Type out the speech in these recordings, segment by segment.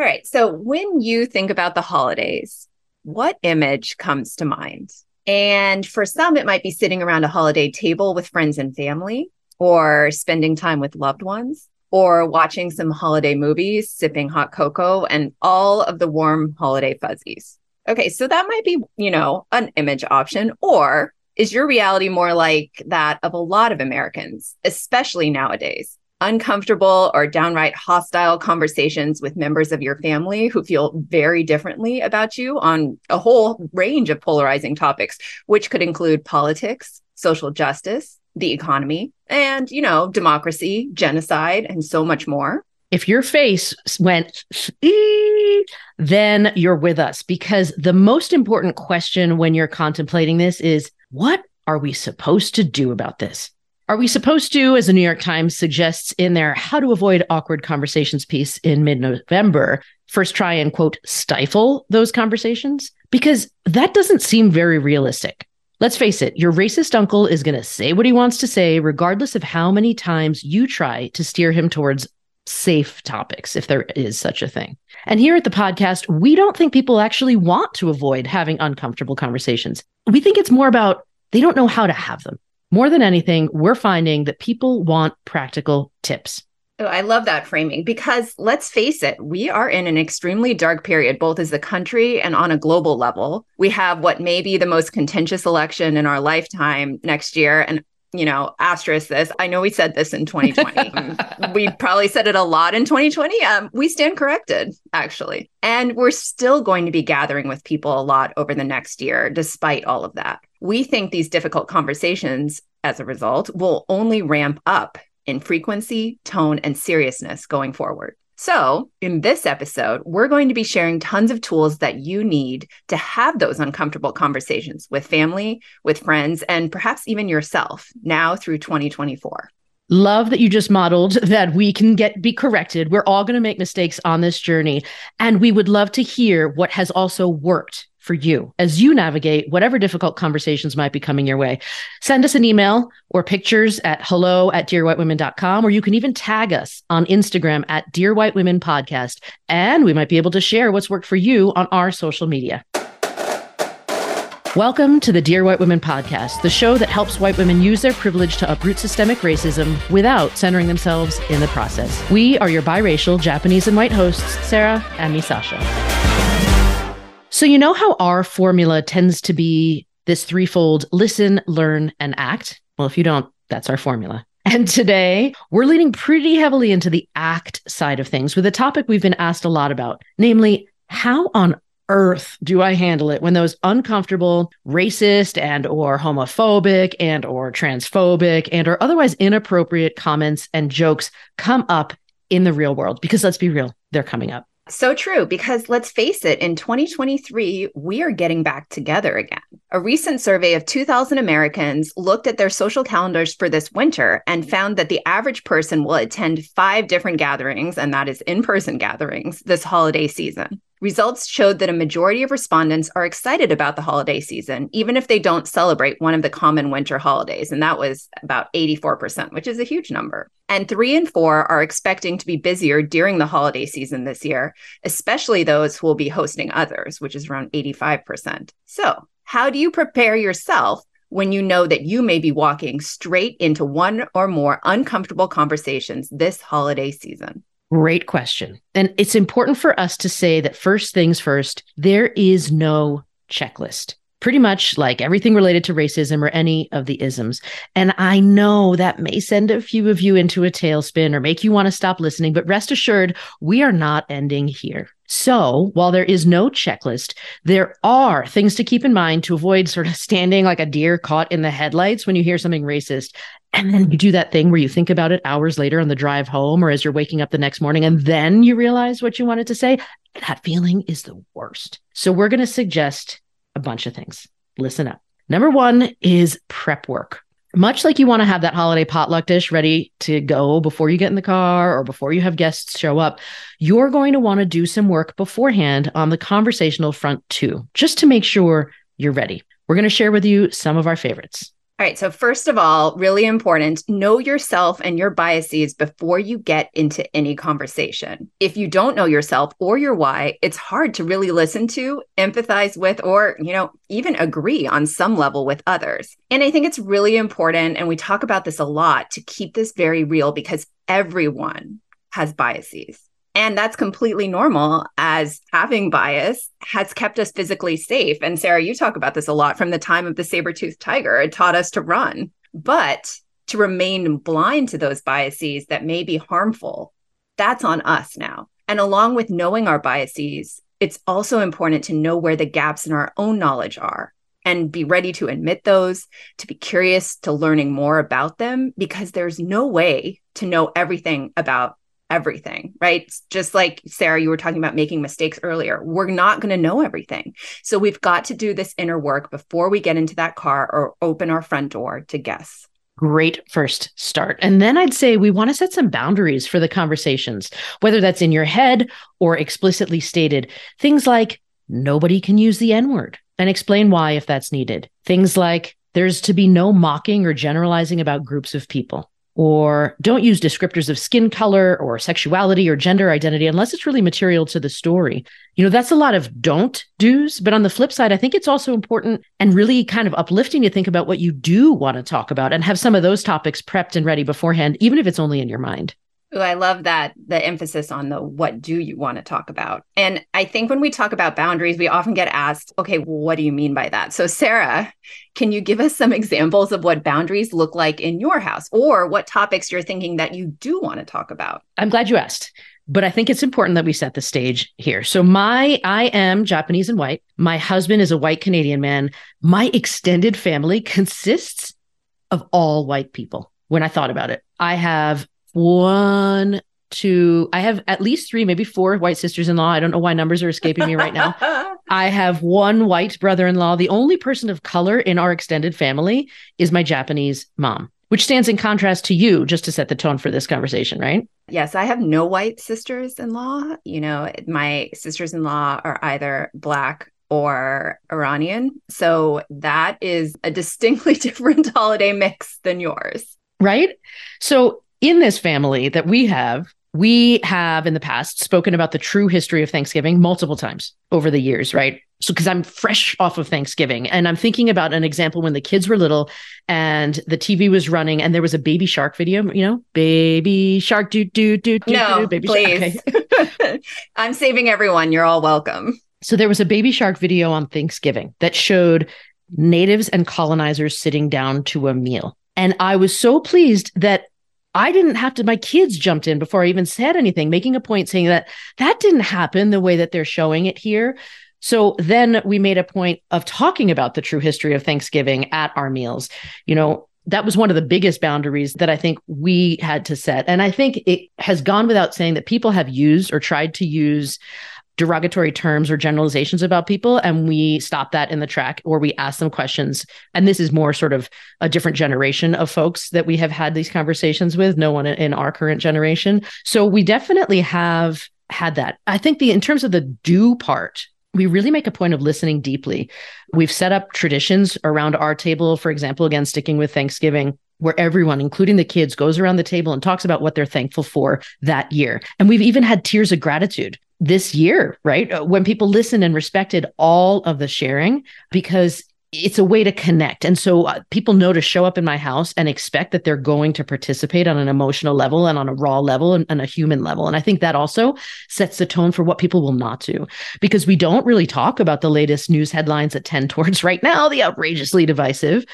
All right. So when you think about the holidays, what image comes to mind? And for some, it might be sitting around a holiday table with friends and family, or spending time with loved ones, or watching some holiday movies, sipping hot cocoa, and all of the warm holiday fuzzies. Okay, so that might be, you know, an image option. Or is your reality more like that of a lot of Americans, especially nowadays? Uncomfortable or downright hostile conversations with members of your family who feel very differently about you on a whole range of polarizing topics, which could include politics, social justice, the economy, and, you know, democracy, genocide, and so much more. If your face went, then you're with us because the most important question when you're contemplating this is what are we supposed to do about this? Are we supposed to, as the New York Times suggests in their How to Avoid Awkward Conversations piece in mid November, first try and quote, stifle those conversations? Because that doesn't seem very realistic. Let's face it, your racist uncle is going to say what he wants to say, regardless of how many times you try to steer him towards safe topics, if there is such a thing. And here at the podcast, we don't think people actually want to avoid having uncomfortable conversations. We think it's more about they don't know how to have them. More than anything, we're finding that people want practical tips. Oh, I love that framing because let's face it, we are in an extremely dark period, both as a country and on a global level. We have what may be the most contentious election in our lifetime next year. And you know, asterisk this. I know we said this in 2020. we probably said it a lot in 2020. Um, we stand corrected, actually. And we're still going to be gathering with people a lot over the next year, despite all of that. We think these difficult conversations, as a result, will only ramp up in frequency, tone, and seriousness going forward. So, in this episode, we're going to be sharing tons of tools that you need to have those uncomfortable conversations with family, with friends, and perhaps even yourself now through 2024. Love that you just modeled that we can get be corrected. We're all going to make mistakes on this journey and we would love to hear what has also worked for you as you navigate whatever difficult conversations might be coming your way. Send us an email or pictures at hello at dearwhitewomen.com, or you can even tag us on Instagram at Dear White Women Podcast, and we might be able to share what's worked for you on our social media. Welcome to the Dear White Women podcast, the show that helps white women use their privilege to uproot systemic racism without centering themselves in the process. We are your biracial Japanese and white hosts, Sarah and me, Sasha. So, you know how our formula tends to be this threefold listen, learn, and act? Well, if you don't, that's our formula. And today we're leaning pretty heavily into the act side of things with a topic we've been asked a lot about, namely, how on earth do I handle it when those uncomfortable, racist and or homophobic and or transphobic and or otherwise inappropriate comments and jokes come up in the real world? Because let's be real, they're coming up. So true, because let's face it, in 2023, we are getting back together again. A recent survey of 2,000 Americans looked at their social calendars for this winter and found that the average person will attend five different gatherings, and that is in person gatherings, this holiday season. Results showed that a majority of respondents are excited about the holiday season, even if they don't celebrate one of the common winter holidays. And that was about 84%, which is a huge number. And three and four are expecting to be busier during the holiday season this year, especially those who will be hosting others, which is around 85%. So, how do you prepare yourself when you know that you may be walking straight into one or more uncomfortable conversations this holiday season? Great question. And it's important for us to say that first things first, there is no checklist. Pretty much like everything related to racism or any of the isms. And I know that may send a few of you into a tailspin or make you want to stop listening, but rest assured, we are not ending here. So, while there is no checklist, there are things to keep in mind to avoid sort of standing like a deer caught in the headlights when you hear something racist. And then you do that thing where you think about it hours later on the drive home or as you're waking up the next morning, and then you realize what you wanted to say. That feeling is the worst. So, we're going to suggest a bunch of things. Listen up. Number one is prep work much like you want to have that holiday potluck dish ready to go before you get in the car or before you have guests show up, you're going to want to do some work beforehand on the conversational front too, just to make sure you're ready. We're going to share with you some of our favorites. All right. So, first of all, really important know yourself and your biases before you get into any conversation. If you don't know yourself or your why, it's hard to really listen to, empathize with, or, you know, even agree on some level with others. And I think it's really important, and we talk about this a lot, to keep this very real because everyone has biases. And that's completely normal as having bias has kept us physically safe. And Sarah, you talk about this a lot from the time of the saber toothed tiger. It taught us to run. But to remain blind to those biases that may be harmful, that's on us now. And along with knowing our biases, it's also important to know where the gaps in our own knowledge are and be ready to admit those, to be curious to learning more about them, because there's no way to know everything about everything, right? Just like Sarah, you were talking about making mistakes earlier. We're not going to know everything. So we've got to do this inner work before we get into that car or open our front door to guests Great first start. And then I'd say we want to set some boundaries for the conversations, whether that's in your head or explicitly stated. Things like nobody can use the N word and explain why if that's needed. Things like there's to be no mocking or generalizing about groups of people or don't use descriptors of skin color or sexuality or gender identity unless it's really material to the story. You know, that's a lot of don't do's. But on the flip side, I think it's also important and really kind of uplifting to think about what you do want to talk about and have some of those topics prepped and ready beforehand, even if it's only in your mind. Ooh, I love that the emphasis on the what do you want to talk about. And I think when we talk about boundaries, we often get asked, okay, what do you mean by that? So, Sarah, can you give us some examples of what boundaries look like in your house or what topics you're thinking that you do want to talk about? I'm glad you asked. But I think it's important that we set the stage here. So my I am Japanese and white. My husband is a white Canadian man. My extended family consists of all white people. When I thought about it, I have one, two, I have at least three, maybe four white sisters in law. I don't know why numbers are escaping me right now. I have one white brother in law. The only person of color in our extended family is my Japanese mom, which stands in contrast to you, just to set the tone for this conversation, right? Yes, I have no white sisters in law. You know, my sisters in law are either Black or Iranian. So that is a distinctly different holiday mix than yours. Right. So in this family that we have, we have in the past spoken about the true history of Thanksgiving multiple times over the years, right? So, because I'm fresh off of Thanksgiving and I'm thinking about an example when the kids were little and the TV was running and there was a baby shark video, you know, baby shark, do, do, do, do, no, baby please. Shark. Okay. I'm saving everyone. You're all welcome. So, there was a baby shark video on Thanksgiving that showed natives and colonizers sitting down to a meal. And I was so pleased that I didn't have to, my kids jumped in before I even said anything, making a point saying that that didn't happen the way that they're showing it here. So then we made a point of talking about the true history of Thanksgiving at our meals. You know, that was one of the biggest boundaries that I think we had to set. And I think it has gone without saying that people have used or tried to use derogatory terms or generalizations about people and we stop that in the track or we ask them questions and this is more sort of a different generation of folks that we have had these conversations with no one in our current generation so we definitely have had that i think the in terms of the do part we really make a point of listening deeply. We've set up traditions around our table, for example, again, sticking with Thanksgiving, where everyone, including the kids, goes around the table and talks about what they're thankful for that year. And we've even had tears of gratitude this year, right? Uh, when people listened and respected all of the sharing, because it's a way to connect. And so uh, people know to show up in my house and expect that they're going to participate on an emotional level and on a raw level and, and, a human level. And I think that also sets the tone for what people will not do because we don't really talk about the latest news headlines that tend towards right now, the outrageously divisive.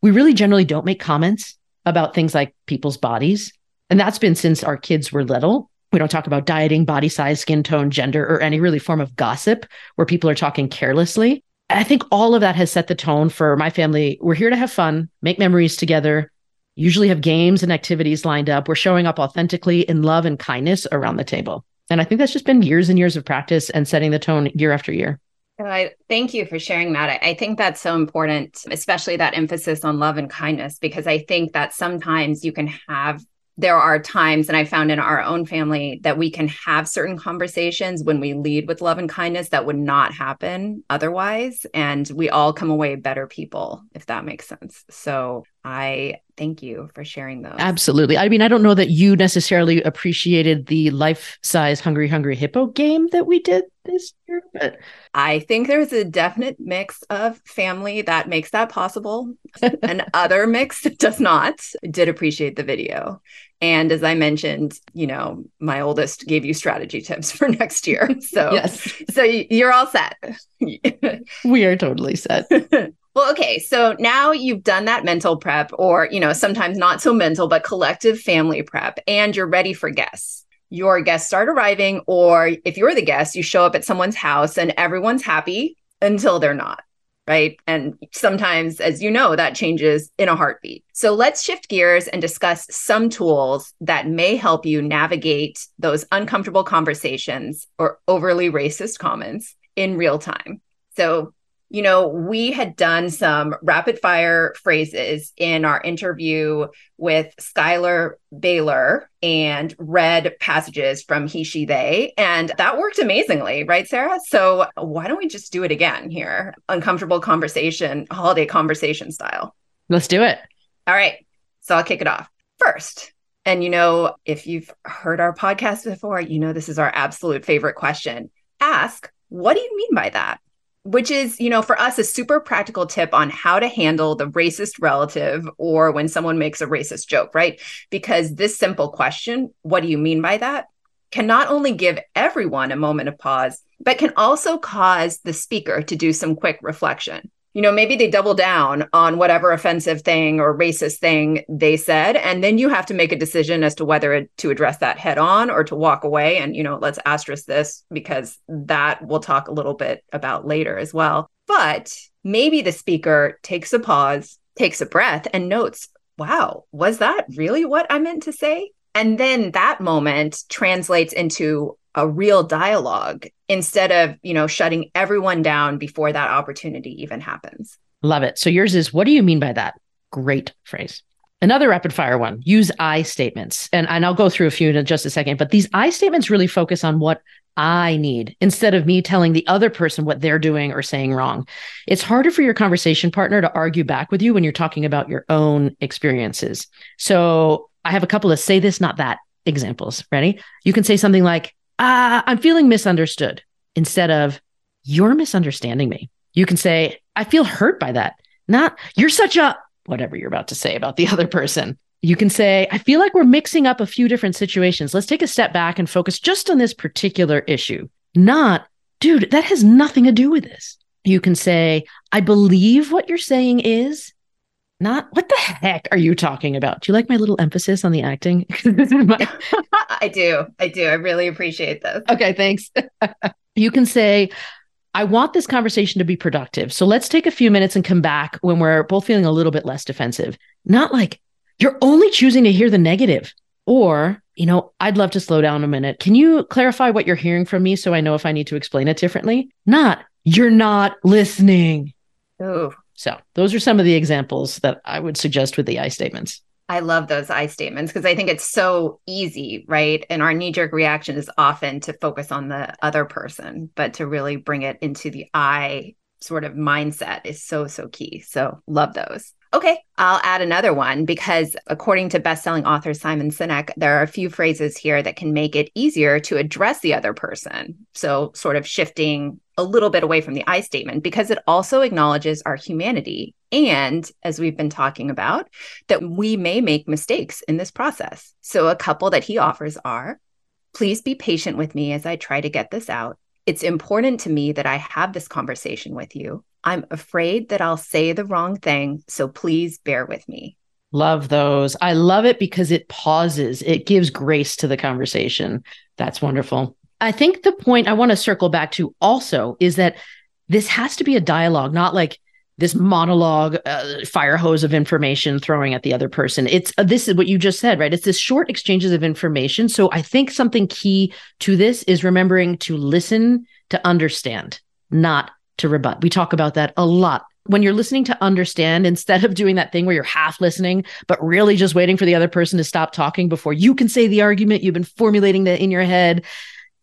We really generally don't make comments about things like people's bodies. And that's been since our kids were little. We don't talk about dieting, body size, skin tone, gender, or any really form of gossip where people are talking carelessly. I think all of that has set the tone for my family. We're here to have fun, make memories together, usually have games and activities lined up. We're showing up authentically in love and kindness around the table. And I think that's just been years and years of practice and setting the tone year after year. I thank you for sharing that. I think that's so important, especially that emphasis on love and kindness, because I think that sometimes you can have there are times, and I found in our own family, that we can have certain conversations when we lead with love and kindness that would not happen otherwise. And we all come away better people, if that makes sense. So I thank you for sharing those. Absolutely. I mean, I don't know that you necessarily appreciated the life size Hungry Hungry Hippo game that we did this year, but I think there's a definite mix of family that makes that possible, and other mix that does not. did appreciate the video. And as I mentioned, you know, my oldest gave you strategy tips for next year. So, yes. So you're all set. we are totally set. Well, okay. So now you've done that mental prep, or, you know, sometimes not so mental, but collective family prep, and you're ready for guests. Your guests start arriving, or if you're the guest, you show up at someone's house and everyone's happy until they're not. Right. And sometimes, as you know, that changes in a heartbeat. So let's shift gears and discuss some tools that may help you navigate those uncomfortable conversations or overly racist comments in real time. So you know, we had done some rapid fire phrases in our interview with Schuyler Bailar and read passages from He, She, They. And that worked amazingly, right, Sarah? So why don't we just do it again here? Uncomfortable conversation, holiday conversation style. Let's do it. All right. So I'll kick it off. First, and you know, if you've heard our podcast before, you know this is our absolute favorite question. Ask, what do you mean by that? Which is, you know, for us, a super practical tip on how to handle the racist relative or when someone makes a racist joke, right? Because this simple question, what do you mean by that? Can not only give everyone a moment of pause, but can also cause the speaker to do some quick reflection you know, maybe they double down on whatever offensive thing or racist thing they said. And then you have to make a decision as to whether to address that head on or to walk away. And, you know, let's asterisk this because that we'll talk a little bit about later as well. But maybe the speaker takes a pause, takes a breath, and notes, wow, was that really what I meant to say? And then that moment translates into a real dialogue instead of, you know, shutting everyone down before that opportunity even happens. Love it. So yours is what do you mean by that? Great phrase. Another rapid fire one use I statements. And, and I'll go through a few in just a second, but these I statements really focus on what I need instead of me telling the other person what they're doing or saying wrong. It's harder for your conversation partner to argue back with you when you're talking about your own experiences. So I have a couple of say this, not that examples. Ready? You can say something like, uh, I'm feeling misunderstood instead of you're misunderstanding me. You can say, I feel hurt by that. Not you're such a whatever you're about to say about the other person. You can say, I feel like we're mixing up a few different situations. Let's take a step back and focus just on this particular issue. Not, dude, that has nothing to do with this. You can say, I believe what you're saying is, not what the heck are you talking about? Do you like my little emphasis on the acting? my- I do. I do. I really appreciate this. Okay, thanks. you can say, I want this conversation to be productive. So let's take a few minutes and come back when we're both feeling a little bit less defensive. Not like you're only choosing to hear the negative. Or, you know, I'd love to slow down a minute. Can you clarify what you're hearing from me so I know if I need to explain it differently? Not, you're not listening. Oh, so those are some of the examples that I would suggest with the I statements. I love those I statements because I think it's so easy, right? And our knee jerk reaction is often to focus on the other person, but to really bring it into the I sort of mindset is so, so key. So love those. Okay, I'll add another one because according to best-selling author Simon Sinek, there are a few phrases here that can make it easier to address the other person. So sort of shifting a little bit away from the I statement because it also acknowledges our humanity and as we've been talking about that we may make mistakes in this process. So a couple that he offers are please be patient with me as I try to get this out. It's important to me that I have this conversation with you. I'm afraid that I'll say the wrong thing, so please bear with me. Love those. I love it because it pauses, it gives grace to the conversation. That's wonderful. I think the point I want to circle back to also is that this has to be a dialogue, not like this monologue, uh, fire hose of information throwing at the other person. It's uh, this is what you just said, right? It's this short exchanges of information. So I think something key to this is remembering to listen to understand, not to rebut. We talk about that a lot. When you're listening to understand, instead of doing that thing where you're half listening, but really just waiting for the other person to stop talking before you can say the argument you've been formulating that in your head,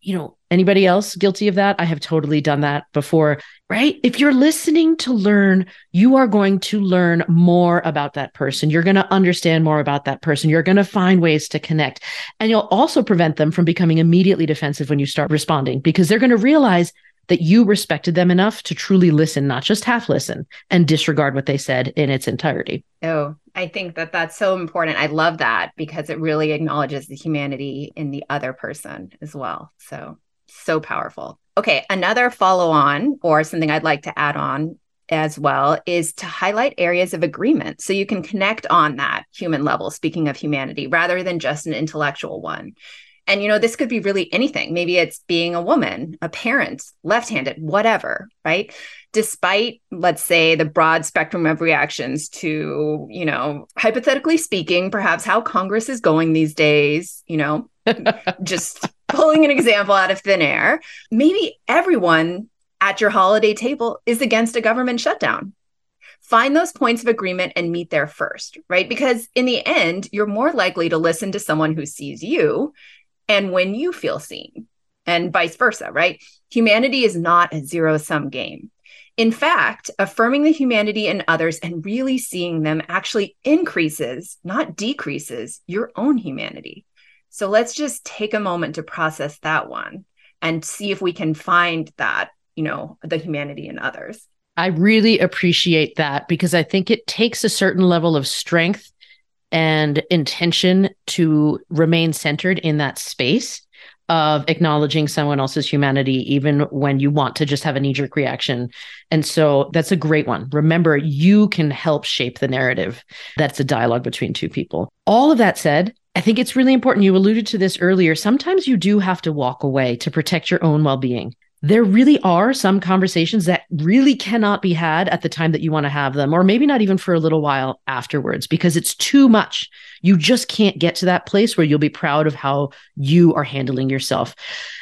you know, anybody else guilty of that? I have totally done that before, right? If you're listening to learn, you are going to learn more about that person. You're going to understand more about that person. You're going to find ways to connect. And you'll also prevent them from becoming immediately defensive when you start responding because they're going to realize that you respected them enough to truly listen, not just half listen and disregard what they said in its entirety. Oh, I think that that's so important. I love that because it really acknowledges the humanity in the other person as well. So, so powerful. Okay, another follow on or something I'd like to add on as well is to highlight areas of agreement so you can connect on that human level, speaking of humanity, rather than just an intellectual one. And, you know, this could be really anything. Maybe it's being a woman, a parent, left handed, whatever, right? Despite, let's say, the broad spectrum of reactions to, you know, hypothetically speaking, perhaps how Congress is going these days, you know, just pulling an example out of thin air, maybe everyone at your holiday table is against a government shutdown find those points of agreement and meet there first, right? Because in the end, you're more likely to listen to someone who sees you and when you feel seen, and vice versa, right? Humanity is not a zero sum game. In fact, affirming the humanity in others and really seeing them actually increases, not decreases, your own humanity. So let's just take a moment to process that one and see if we can find that, you know, the humanity in others. I really appreciate that because I think it takes a certain level of strength and intention to remain centered in that space of acknowledging someone else's humanity, even when you want to just have a knee jerk reaction. And so that's a great one. Remember, you can help shape the narrative. That's a dialogue between two people. All of that said, I think it's really important. You alluded to this earlier. Sometimes you do have to walk away to protect your own well being there really are some conversations that really cannot be had at the time that you want to have them, or maybe not even for a little while afterwards, because it's too much. You just can't get to that place where you'll be proud of how you are handling yourself.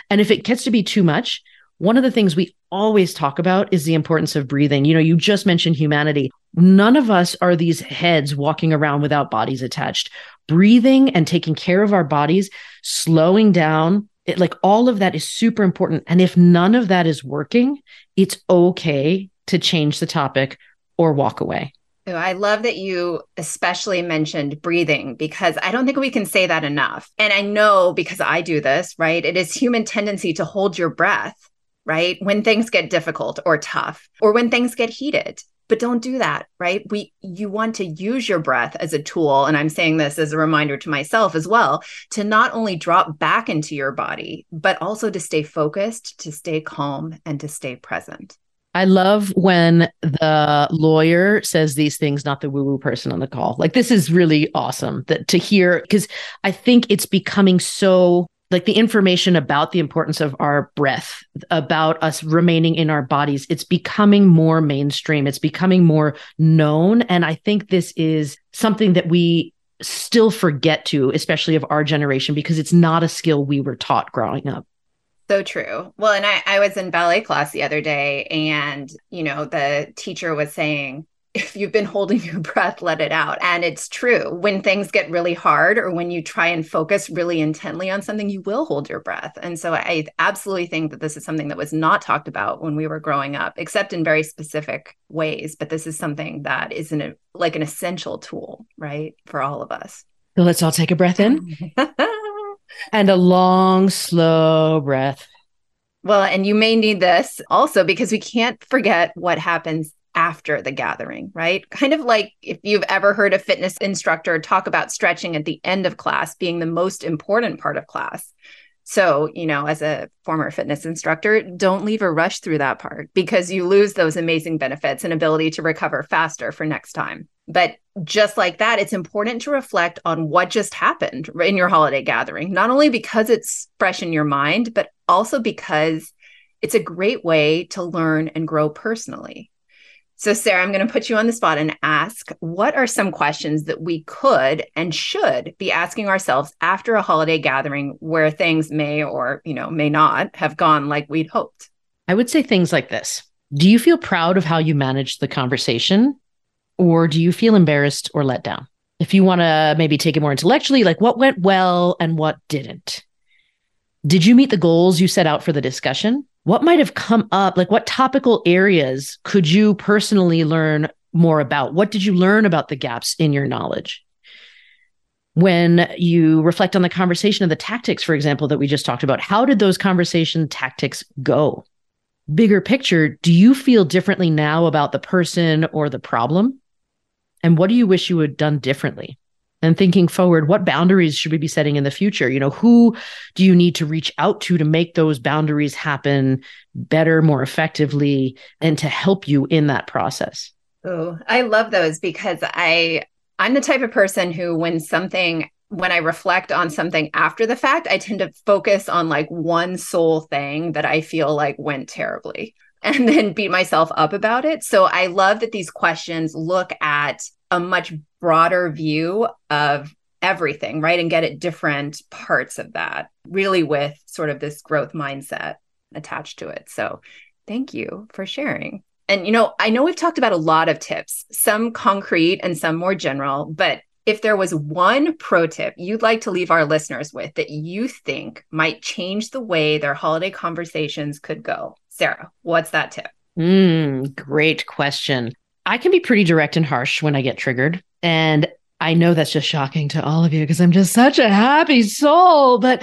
And if it gets to be too much, one of the things we always talk about is the importance of breathing. You know, you just mentioned humanity. None of us are these heads walking around without bodies attached. Breathing and taking care of our bodies, slowing down, it, like all of that is super important. And if none of that is working, it's okay to change the topic or walk away. I love that you especially mentioned breathing because I don't think we can say that enough. And I know because I do this, right? It is human tendency to hold your breath, right? When things get difficult or tough or when things get heated but don't do that right we you want to use your breath as a tool and i'm saying this as a reminder to myself as well to not only drop back into your body but also to stay focused to stay calm and to stay present I love when the lawyer says these things, not the woo woo person on the call. Like, this is really awesome that to hear, because I think it's becoming so like the information about the importance of our breath, about us remaining in our bodies, it's becoming more mainstream. It's becoming more known. And I think this is something that we still forget to, especially of our generation, because it's not a skill we were taught growing up. So true. Well, and I, I was in ballet class the other day, and, you know, the teacher was saying, if you've been holding your breath, let it out. And it's true. When things get really hard or when you try and focus really intently on something, you will hold your breath. And so I absolutely think that this is something that was not talked about when we were growing up, except in very specific ways. But this is something that is an, like an essential tool, right, for all of us. So let's all take a breath in and a long, slow breath. Well, and you may need this also because we can't forget what happens after the gathering, right? Kind of like if you've ever heard a fitness instructor talk about stretching at the end of class being the most important part of class. So, you know, as a former fitness instructor, don't leave a rush through that part because you lose those amazing benefits and ability to recover faster for next time. But just like that, it's important to reflect on what just happened in your holiday gathering, not only because it's fresh in your mind, but also because it's a great way to learn and grow personally. So, Sarah, I'm going to put you on the spot and ask what are some questions that we could and should be asking ourselves after a holiday gathering where things may or, you know, may not have gone like we'd hoped? I would say things like this Do you feel proud of how you managed the conversation, or do you feel embarrassed or let down? If you want to maybe take it more intellectually, like what went well and what didn't. Did you meet the goals you set out for the discussion? What might have come up? Like, what topical areas could you personally learn more about? What did you learn about the gaps in your knowledge? When you reflect on the conversation of the tactics, for example, that we just talked about, how did those conversation tactics go? Bigger picture, do you feel differently now about the person or the problem? And what do you wish you had done differently? And thinking forward what boundaries should we be setting in the future you know who do you need to reach out to to make those boundaries happen better more effectively and to help you in that process oh i love those because i i'm the type of person who when something when I reflect on something after the fact, I tend to focus on like one sole thing that I feel like went terribly and then beat myself up about it. So I love that these questions look at a much broader view of everything, right? And get at different parts of that, really with sort of this growth mindset attached to it. So thank you for sharing. And, you know, I know we've talked about a lot of tips, some concrete and some more general, but if there was one pro tip you'd like to leave our listeners with that you think might change the way their holiday conversations could go, Sarah, what's that tip? Mm, great question. I can be pretty direct and harsh when I get triggered. And I know that's just shocking to all of you because I'm just such a happy soul. But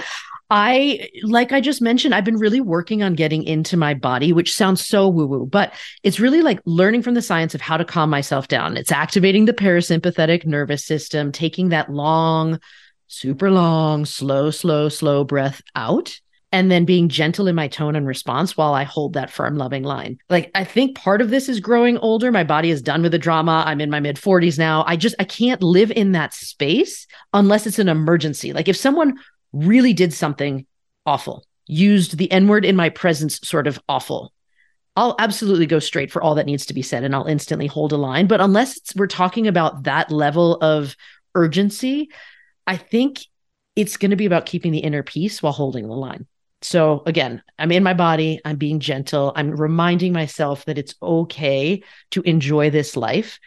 I, like I just mentioned, I've been really working on getting into my body, which sounds so woo woo, but it's really like learning from the science of how to calm myself down. It's activating the parasympathetic nervous system, taking that long, super long, slow, slow, slow breath out and then being gentle in my tone and response while I hold that firm, loving line. Like, I think part of this is growing older. My body is done with the drama. I'm in my mid 40s now. I just, I can't live in that space unless it's an emergency. Like, if someone really did something awful, used the N word in my presence, sort of awful, I'll absolutely go straight for all that needs to be said and I'll instantly hold a line. But unless we're talking about that level of urgency, I think it's going to be about keeping the inner peace while holding the line. So again, I'm in my body, I'm being gentle, I'm reminding myself that it's okay to enjoy this life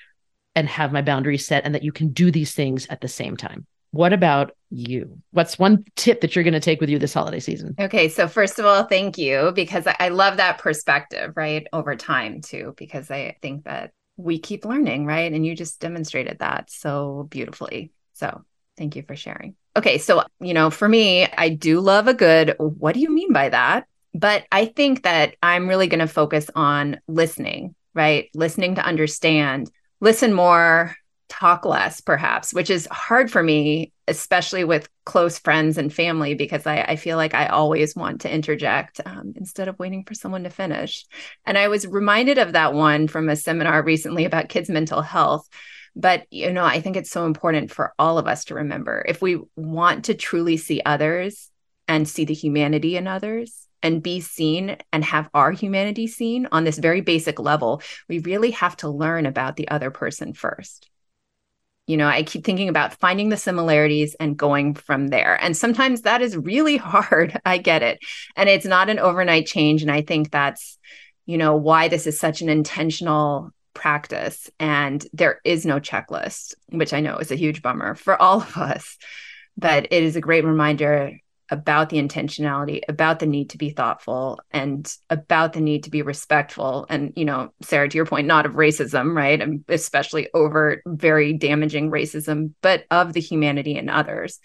and have my boundaries set and that you can do these things at the same time. What about you? What's one tip that you're going to take with you this holiday season? Okay. So, first of all, thank you because I love that perspective, right? Over time, too, because I think that we keep learning, right? And you just demonstrated that so beautifully. So, thank you for sharing. Okay, so, you know, for me, I do love a good, what do you mean by that? But I think that I'm really going to focus on listening, right? Listening to understand, listen more, talk less, perhaps, which is hard for me, especially with close friends and family, because I, I feel like I always want to interject um, instead of waiting for someone to finish. And I was reminded of that one from a seminar recently about kids' mental health but, you know, I think it's so important for all of us to remember if we want to truly see others and see the humanity in others and be seen and have our humanity seen on this very basic level, we really have to learn about the other person first. You know, I keep thinking about finding the similarities and going from there. And sometimes that is really hard. I get it. And it's not an overnight change. And I think that's, you know, why this is such an intentional practice and there is no checklist, which I know is a huge bummer for all of us. But it is a great reminder about the intentionality, about the need to be thoughtful and about the need to be respectful. And, you know, Sarah, to your point, not of racism, right? And especially overt, very damaging racism, but of the humanity in others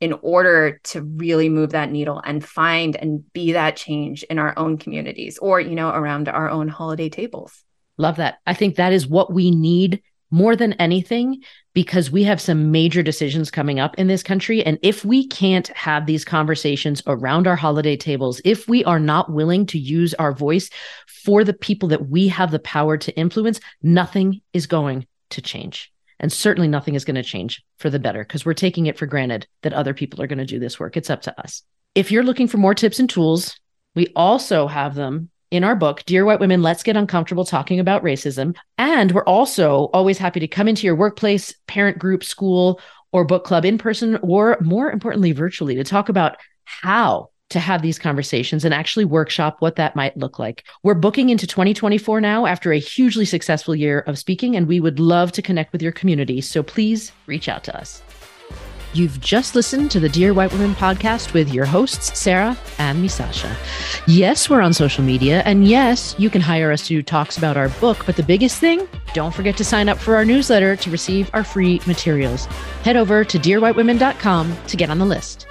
in order to really move that needle and find and be that change in our own communities or, you know, around our own holiday tables. Love that. I think that is what we need more than anything because we have some major decisions coming up in this country. And if we can't have these conversations around our holiday tables, if we are not willing to use our voice for the people that we have the power to influence, nothing is going to change. And certainly nothing is going to change for the better because we're taking it for granted that other people are going to do this work. It's up to us. If you're looking for more tips and tools, we also have them in our book, Dear White Women, Let's Get Uncomfortable Talking About Racism. And we're also always happy to come into your workplace, parent group, school, or book club in person, or more importantly, virtually to talk about how to have these conversations and actually workshop what that might look like. We're booking into 2024 now after a hugely successful year of speaking, and we would love to connect with your community. So please reach out to us. You've just listened to the Dear White Women podcast with your hosts, Sarah and me, Sasha. Yes, we're on social media, and yes, you can hire us to do talks about our book. But the biggest thing, don't forget to sign up for our newsletter to receive our free materials. Head over to dearwhitewomen.com to get on the list.